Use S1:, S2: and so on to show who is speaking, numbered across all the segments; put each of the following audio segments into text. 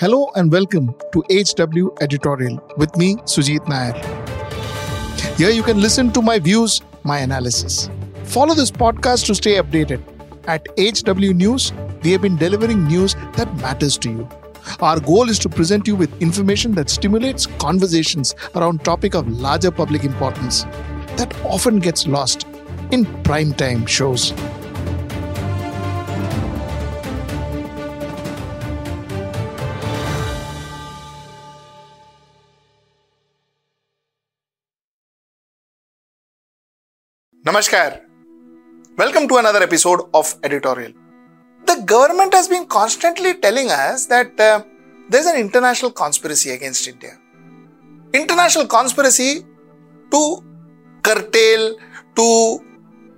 S1: Hello and welcome to HW Editorial with me, Sujit Nair. Here you can listen to my views, my analysis. Follow this podcast to stay updated. At HW News, we have been delivering news that matters to you. Our goal is to present you with information that stimulates conversations around topic of larger public importance that often gets lost in prime time shows. Namaskar. Welcome to another episode of Editorial. The government has been constantly telling us that uh, there's an international conspiracy against India. International conspiracy to curtail, to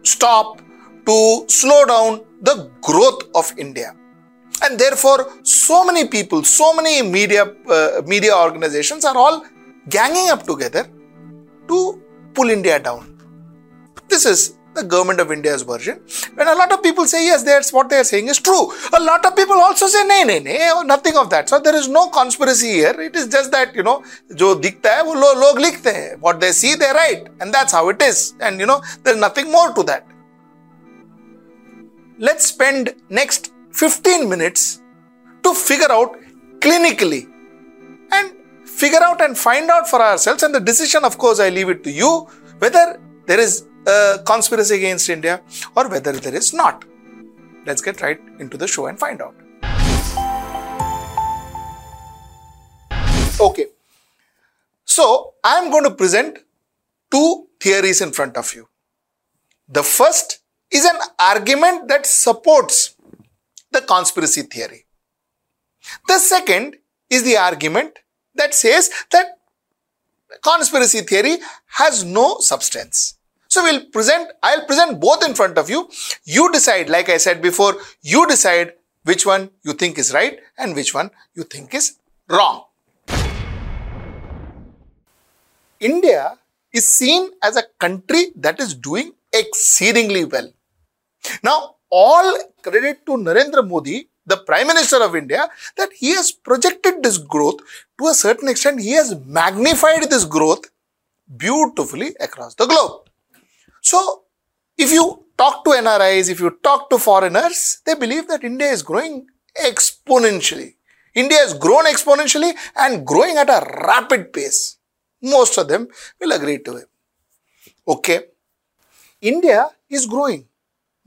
S1: stop, to slow down the growth of India. And therefore, so many people, so many media, uh, media organizations are all ganging up together to pull India down. This is the government of India's version. When a lot of people say yes, that's what they are saying is true. A lot of people also say nay, nay, nay, nothing of that. So there is no conspiracy here. It is just that you know, जो दिखता है वो लो, लोग लिखते हैं. What they see, they write, and that's how it is. And you know, there's nothing more to that. Let's spend next 15 minutes to figure out clinically and figure out and find out for ourselves. And the decision, of course, I leave it to you whether there is a conspiracy against India or whether there is not. Let's get right into the show and find out. Okay. So, I am going to present two theories in front of you. The first is an argument that supports the conspiracy theory. The second is the argument that says that conspiracy theory has no substance. So we'll present, I'll present both in front of you. You decide, like I said before, you decide which one you think is right and which one you think is wrong. India is seen as a country that is doing exceedingly well. Now, all credit to Narendra Modi, the Prime Minister of India, that he has projected this growth to a certain extent. He has magnified this growth beautifully across the globe. So, if you talk to NRIs, if you talk to foreigners, they believe that India is growing exponentially. India has grown exponentially and growing at a rapid pace. Most of them will agree to it. Okay. India is growing.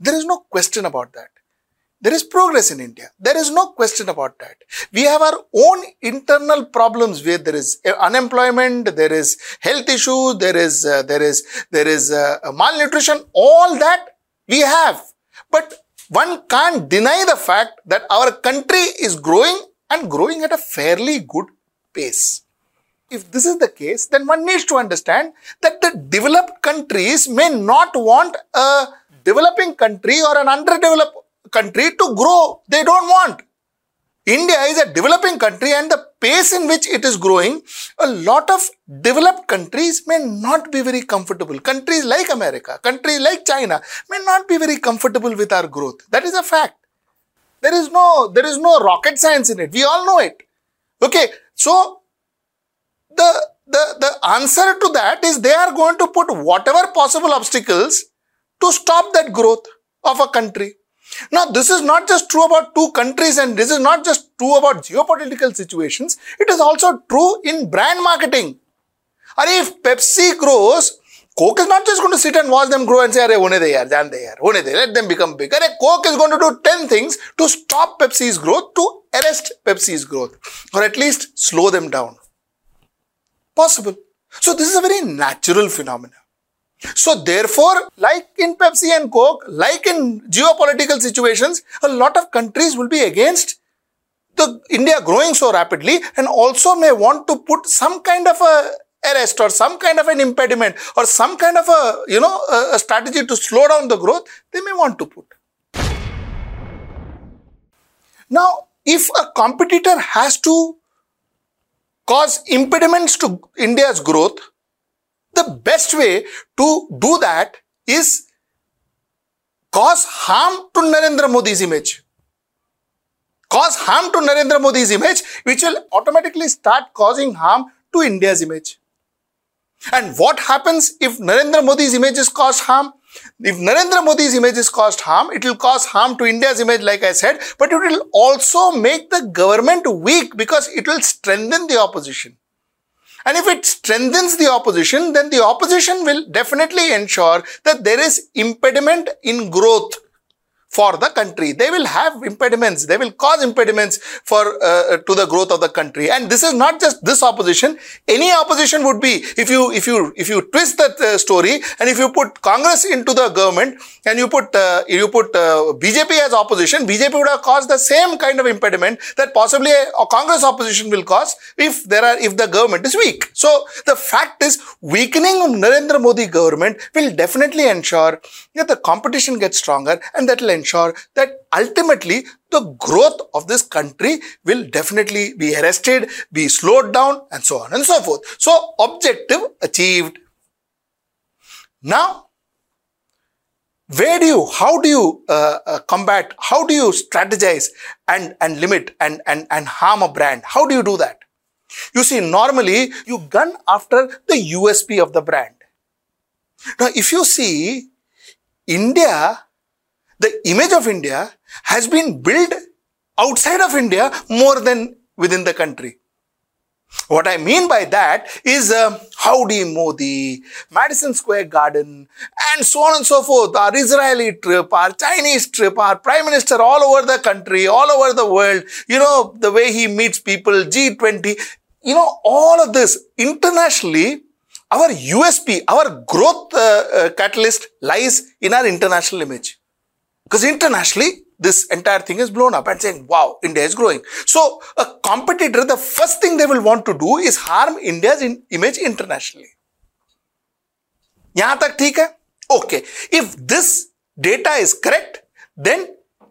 S1: There is no question about that. There is progress in India. There is no question about that. We have our own internal problems where there is unemployment, there is health issues, there is uh, there is there is uh, malnutrition. All that we have, but one can't deny the fact that our country is growing and growing at a fairly good pace. If this is the case, then one needs to understand that the developed countries may not want a developing country or an underdeveloped country to grow. They don't want. India is a developing country and the pace in which it is growing, a lot of developed countries may not be very comfortable. Countries like America, countries like China may not be very comfortable with our growth. That is a fact. There is no, there is no rocket science in it. We all know it. Okay. So, the, the, the answer to that is they are going to put whatever possible obstacles to stop that growth of a country. Now, this is not just true about two countries and this is not just true about geopolitical situations. It is also true in brand marketing. And if Pepsi grows, Coke is not just going to sit and watch them grow and say, Arey, hone de yaar, jaan de yaar, hone de, let them become big. Arey, Coke is going to do 10 things to stop Pepsi's growth, to arrest Pepsi's growth, or at least slow them down. Possible. So this is a very natural phenomenon. So therefore, like in Pepsi and Coke, like in geopolitical situations, a lot of countries will be against the India growing so rapidly and also may want to put some kind of a arrest or some kind of an impediment or some kind of a, you know, a, strategy to slow down the growth, they may want to put. Now, if a competitor has to cause impediments to India's growth, the best way to do that is cause harm to Narendra Modi's image, cause harm to Narendra Modi's image, which will automatically start causing harm to India's image. And what happens if Narendra Modi's image is caused harm? If Narendra Modi's image is caused harm, it will cause harm to India's image, like I said, but it will also make the government weak because it will strengthen the opposition. And if it strengthens the opposition, then the opposition will definitely ensure that there is impediment in growth for the country. They will have impediments. They will cause impediments for uh, to the growth of the country. And this is not just this opposition. Any opposition would be if you if you if you twist that uh, story and if you put Congress into the government and you put uh, you put uh, BJP as opposition, BJP would have caused the same kind of impediment that possibly a, a Congress opposition will cause if there are if the government is weak. So the fact is weakening of Narendra Modi government will definitely ensure that the competition gets stronger and that will ensure that ultimately the growth of this country will definitely be arrested, be slowed down, and so on and so forth. So, objective achieved. Now, where do you, how do you uh, uh, combat, how do you strategize and, and limit and, and, and harm a brand? How do you do that? You see, normally you gun after the USP of the brand. Now, if you see, India the image of India has been built outside of India more than within the country. What I mean by that is uh, Howdy Modi, Madison Square Garden, and so on and so forth. Our Israeli trip, our Chinese trip, our Prime Minister all over the country, all over the world, you know, the way he meets people, G20, you know, all of this internationally, our USP, our growth uh, uh, catalyst lies in our international image. Because internationally, this entire thing is blown up and saying, wow, India is growing. So a competitor, the first thing they will want to do is harm India's in image internationally. यहाँ तक ठीक है Okay. If this data is correct, then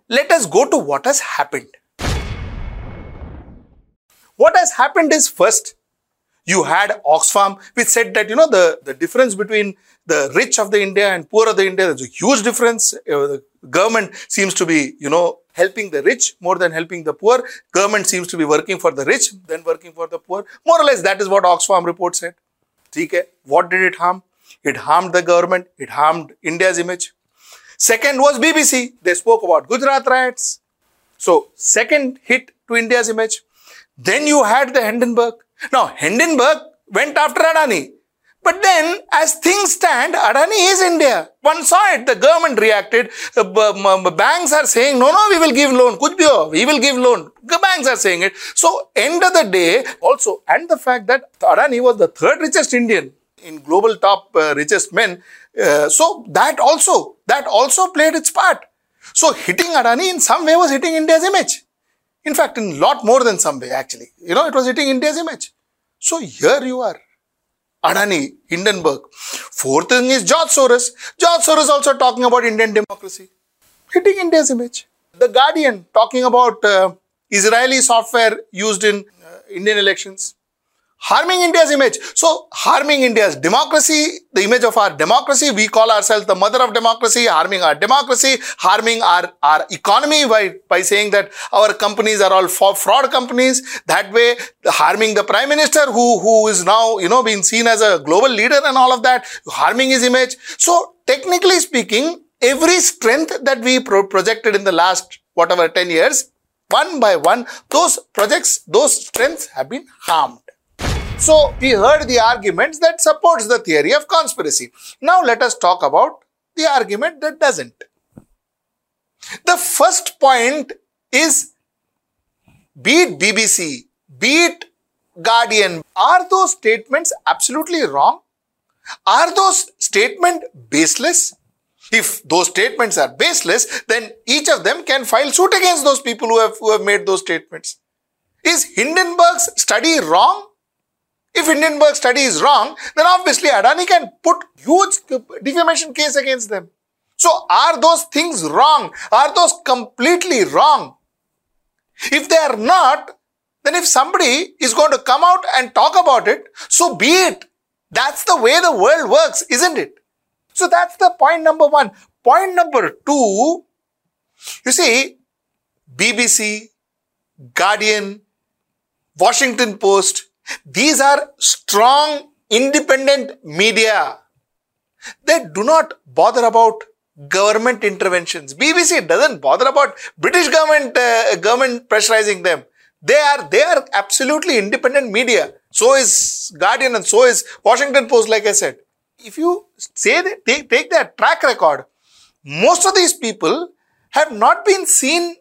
S1: let us go to what has happened. What has happened is first, you had Oxfam, which said that, you know, the, the difference between the rich of the India and poor of the India, there's a huge difference. Uh, the government seems to be, you know, helping the rich more than helping the poor. Government seems to be working for the rich than working for the poor. More or less, that is what Oxfam report said. Okay. What did it harm? It harmed the government. It harmed India's image. Second was BBC. They spoke about Gujarat riots. So, second hit to India's image. Then you had the Hindenburg. Now, Hindenburg went after Adani. But then, as things stand, Adani is India. One saw it. The government reacted. Banks are saying, no, no, we will give loan. Kuch bhi we will give loan. The banks are saying it. So, end of the day, also, and the fact that Adani was the third richest Indian in global top uh, richest men. Uh, so, that also, that also played its part. So, hitting Adani in some way was hitting India's image. In fact, in lot more than some way, actually. You know, it was hitting India's image. So, here you are Adani, Hindenburg. Fourth thing is George Soros. George Soros also talking about Indian democracy, hitting India's image. The Guardian talking about uh, Israeli software used in uh, Indian elections harming India's image. So, harming India's democracy, the image of our democracy, we call ourselves the mother of democracy, harming our democracy, harming our, our economy by, by saying that our companies are all fraud companies. That way, harming the prime minister who, who is now, you know, being seen as a global leader and all of that, harming his image. So, technically speaking, every strength that we pro projected in the last, whatever, 10 years, one by one, those projects, those strengths have been harmed. So we heard the arguments that supports the theory of conspiracy. Now let us talk about the argument that doesn't. The first point is be it BBC, be it Guardian, are those statements absolutely wrong? Are those statements baseless? If those statements are baseless, then each of them can file suit against those people who have, who have made those statements. Is Hindenburg's study wrong? If Hindenburg study is wrong, then obviously Adani can put huge defamation case against them. So are those things wrong? Are those completely wrong? If they are not, then if somebody is going to come out and talk about it, so be it. That's the way the world works, isn't it? So that's the point number one. Point number two, you see, BBC, Guardian, Washington Post, these are strong independent media. They do not bother about government interventions. BBC doesn't bother about British government uh, government pressurizing them. They are they are absolutely independent media. So is Guardian and so is Washington Post. Like I said, if you say that take, take their track record, most of these people have not been seen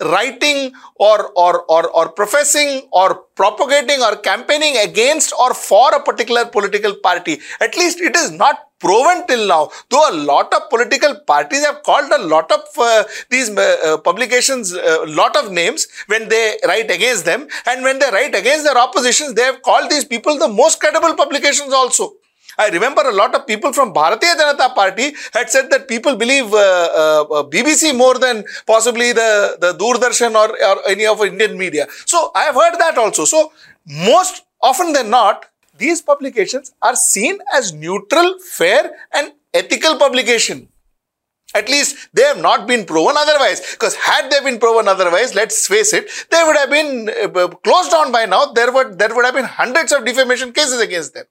S1: writing or, or, or, or professing or propagating or campaigning against or for a particular political party. At least it is not proven till now. Though a lot of political parties have called a lot of uh, these uh, uh publications, a uh, lot of names when they write against them. And when they write against their oppositions, they have called these people the most credible publications also. I remember a lot of people from Bharatiya Janata Party had said that people believe uh, uh, uh BBC more than possibly the, the Doordarshan or, or any of Indian media. So I have heard that also. So most often than not, these publications are seen as neutral, fair and ethical publication. At least they have not been proven otherwise. Because had they been proven otherwise, let's face it, they would have been uh, closed down by now. There would, there would have been hundreds of defamation cases against them.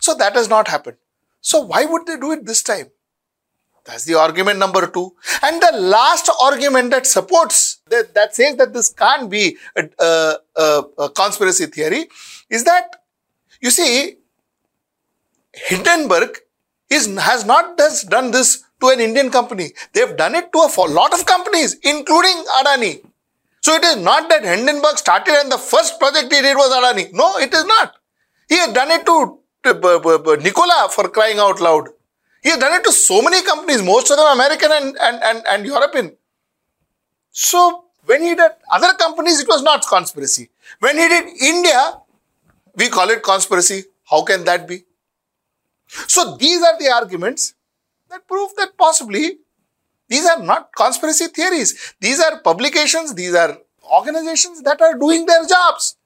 S1: So that has not happened. So why would they do it this time? That's the argument number two. And the last argument that supports, that, that says that this can't be a, a, a, a conspiracy theory is that, you see, Hindenburg is, has not done this to an Indian company. They've done it to a lot of companies, including Adani. So it is not that Hindenburg started and the first project he did was Adani. No, it is not. He has done it to Nikola for crying out loud. He has done it to so many companies, most of them American and, and, and, and European. So when he did other companies, it was not conspiracy. When he did India, we call it conspiracy. How can that be? So these are the arguments that prove that possibly these are not conspiracy theories. These are publications, these are organizations that are doing their jobs.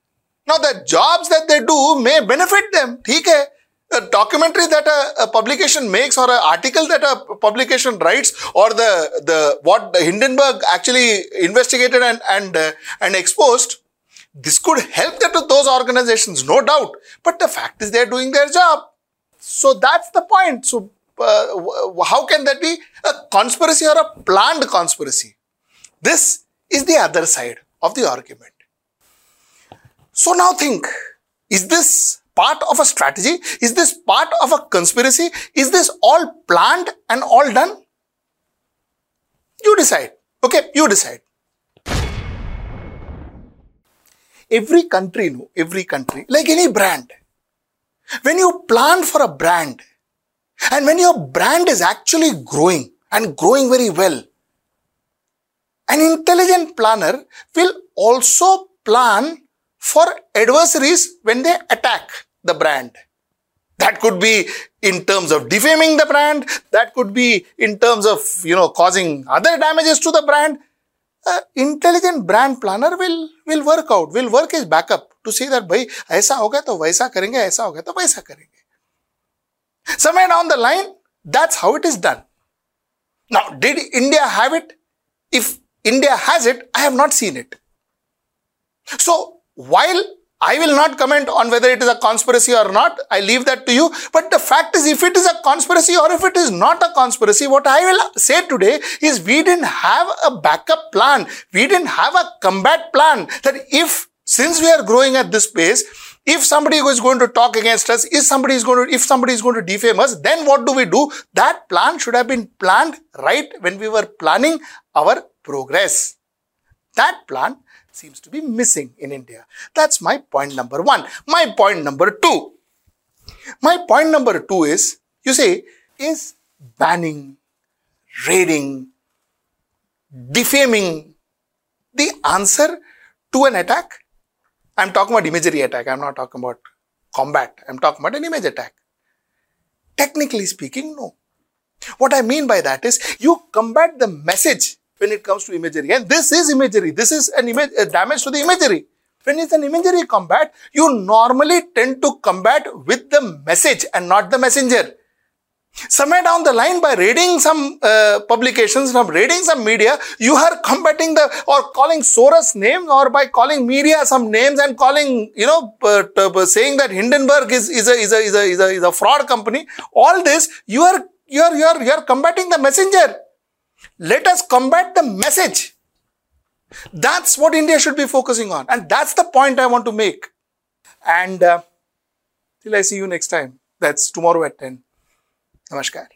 S1: Now the jobs that they do may benefit them. ठीक है a documentary that a, a, publication makes or an article that a publication writes or the the what Hindenburg actually investigated and and uh, and exposed this could help them to those organizations no doubt but the fact is they're doing their job so that's the point so uh, how can that be a conspiracy or a planned conspiracy this is the other side of the argument so now think, is this part of a strategy? Is this part of a conspiracy? Is this all planned and all done? You decide. Okay, you decide. Every country, no, every country, like any brand, when you plan for a brand and when your brand is actually growing and growing very well, an intelligent planner will also plan for adversaries when they attack the brand. That could be in terms of defaming the brand. That could be in terms of, you know, causing other damages to the brand. An intelligent brand planner will, will work out, will work his backup to say that, bhai, aisa ho gaya to vaisa karenge, aisa ho gaya to vaisa karenge. Somewhere down the line, that's how it is done. Now, did India have it? If India has it, I have not seen it. So, while I will not comment on whether it is a conspiracy or not. I leave that to you. But the fact is, if it is a conspiracy or if it is not a conspiracy, what I will say today is we didn't have a backup plan. We didn't have a combat plan that if, since we are growing at this pace, if somebody is going to talk against us, if somebody is going to, if somebody is going to defame us, then what do we do? That plan should have been planned right when we were planning our progress. That plan seems to be missing in India. That's my point number one. My point number two. My point number two is, you say, is banning, raiding, defaming the answer to an attack? I'm talking about imagery attack. I'm not talking about combat. I'm talking about an image attack. Technically speaking, no. What I mean by that is you combat the message when it comes to imagery. And this is imagery. This is an image, a damage to the imagery. When it's an imagery combat, you normally tend to combat with the message and not the messenger. somewhere down the line by reading some uh, publications from reading some media you are combating the or calling soros names or by calling media some names and calling you know uh, uh, saying that hindenburg is, is, a, is, a, is, a, is, a, is a fraud company all this you are you are you are you are combating the messenger let us combat the message. That's what India should be focusing on. And that's the point I want to make. And uh, till I see you next time, that's tomorrow at 10. Namaskar.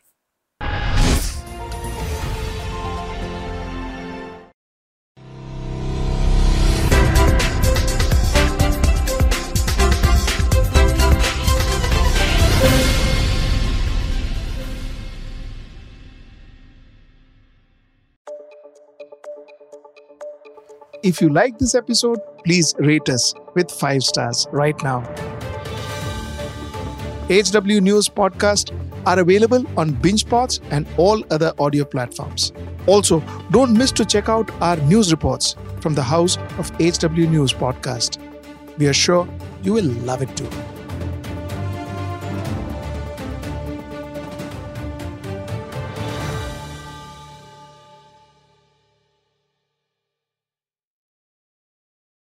S2: If you like this episode, please rate us with 5 stars right now. HW News Podcast are available on BingePods and all other audio platforms. Also, don't miss to check out our news reports from the house of HW News Podcast. We are sure you will love it too.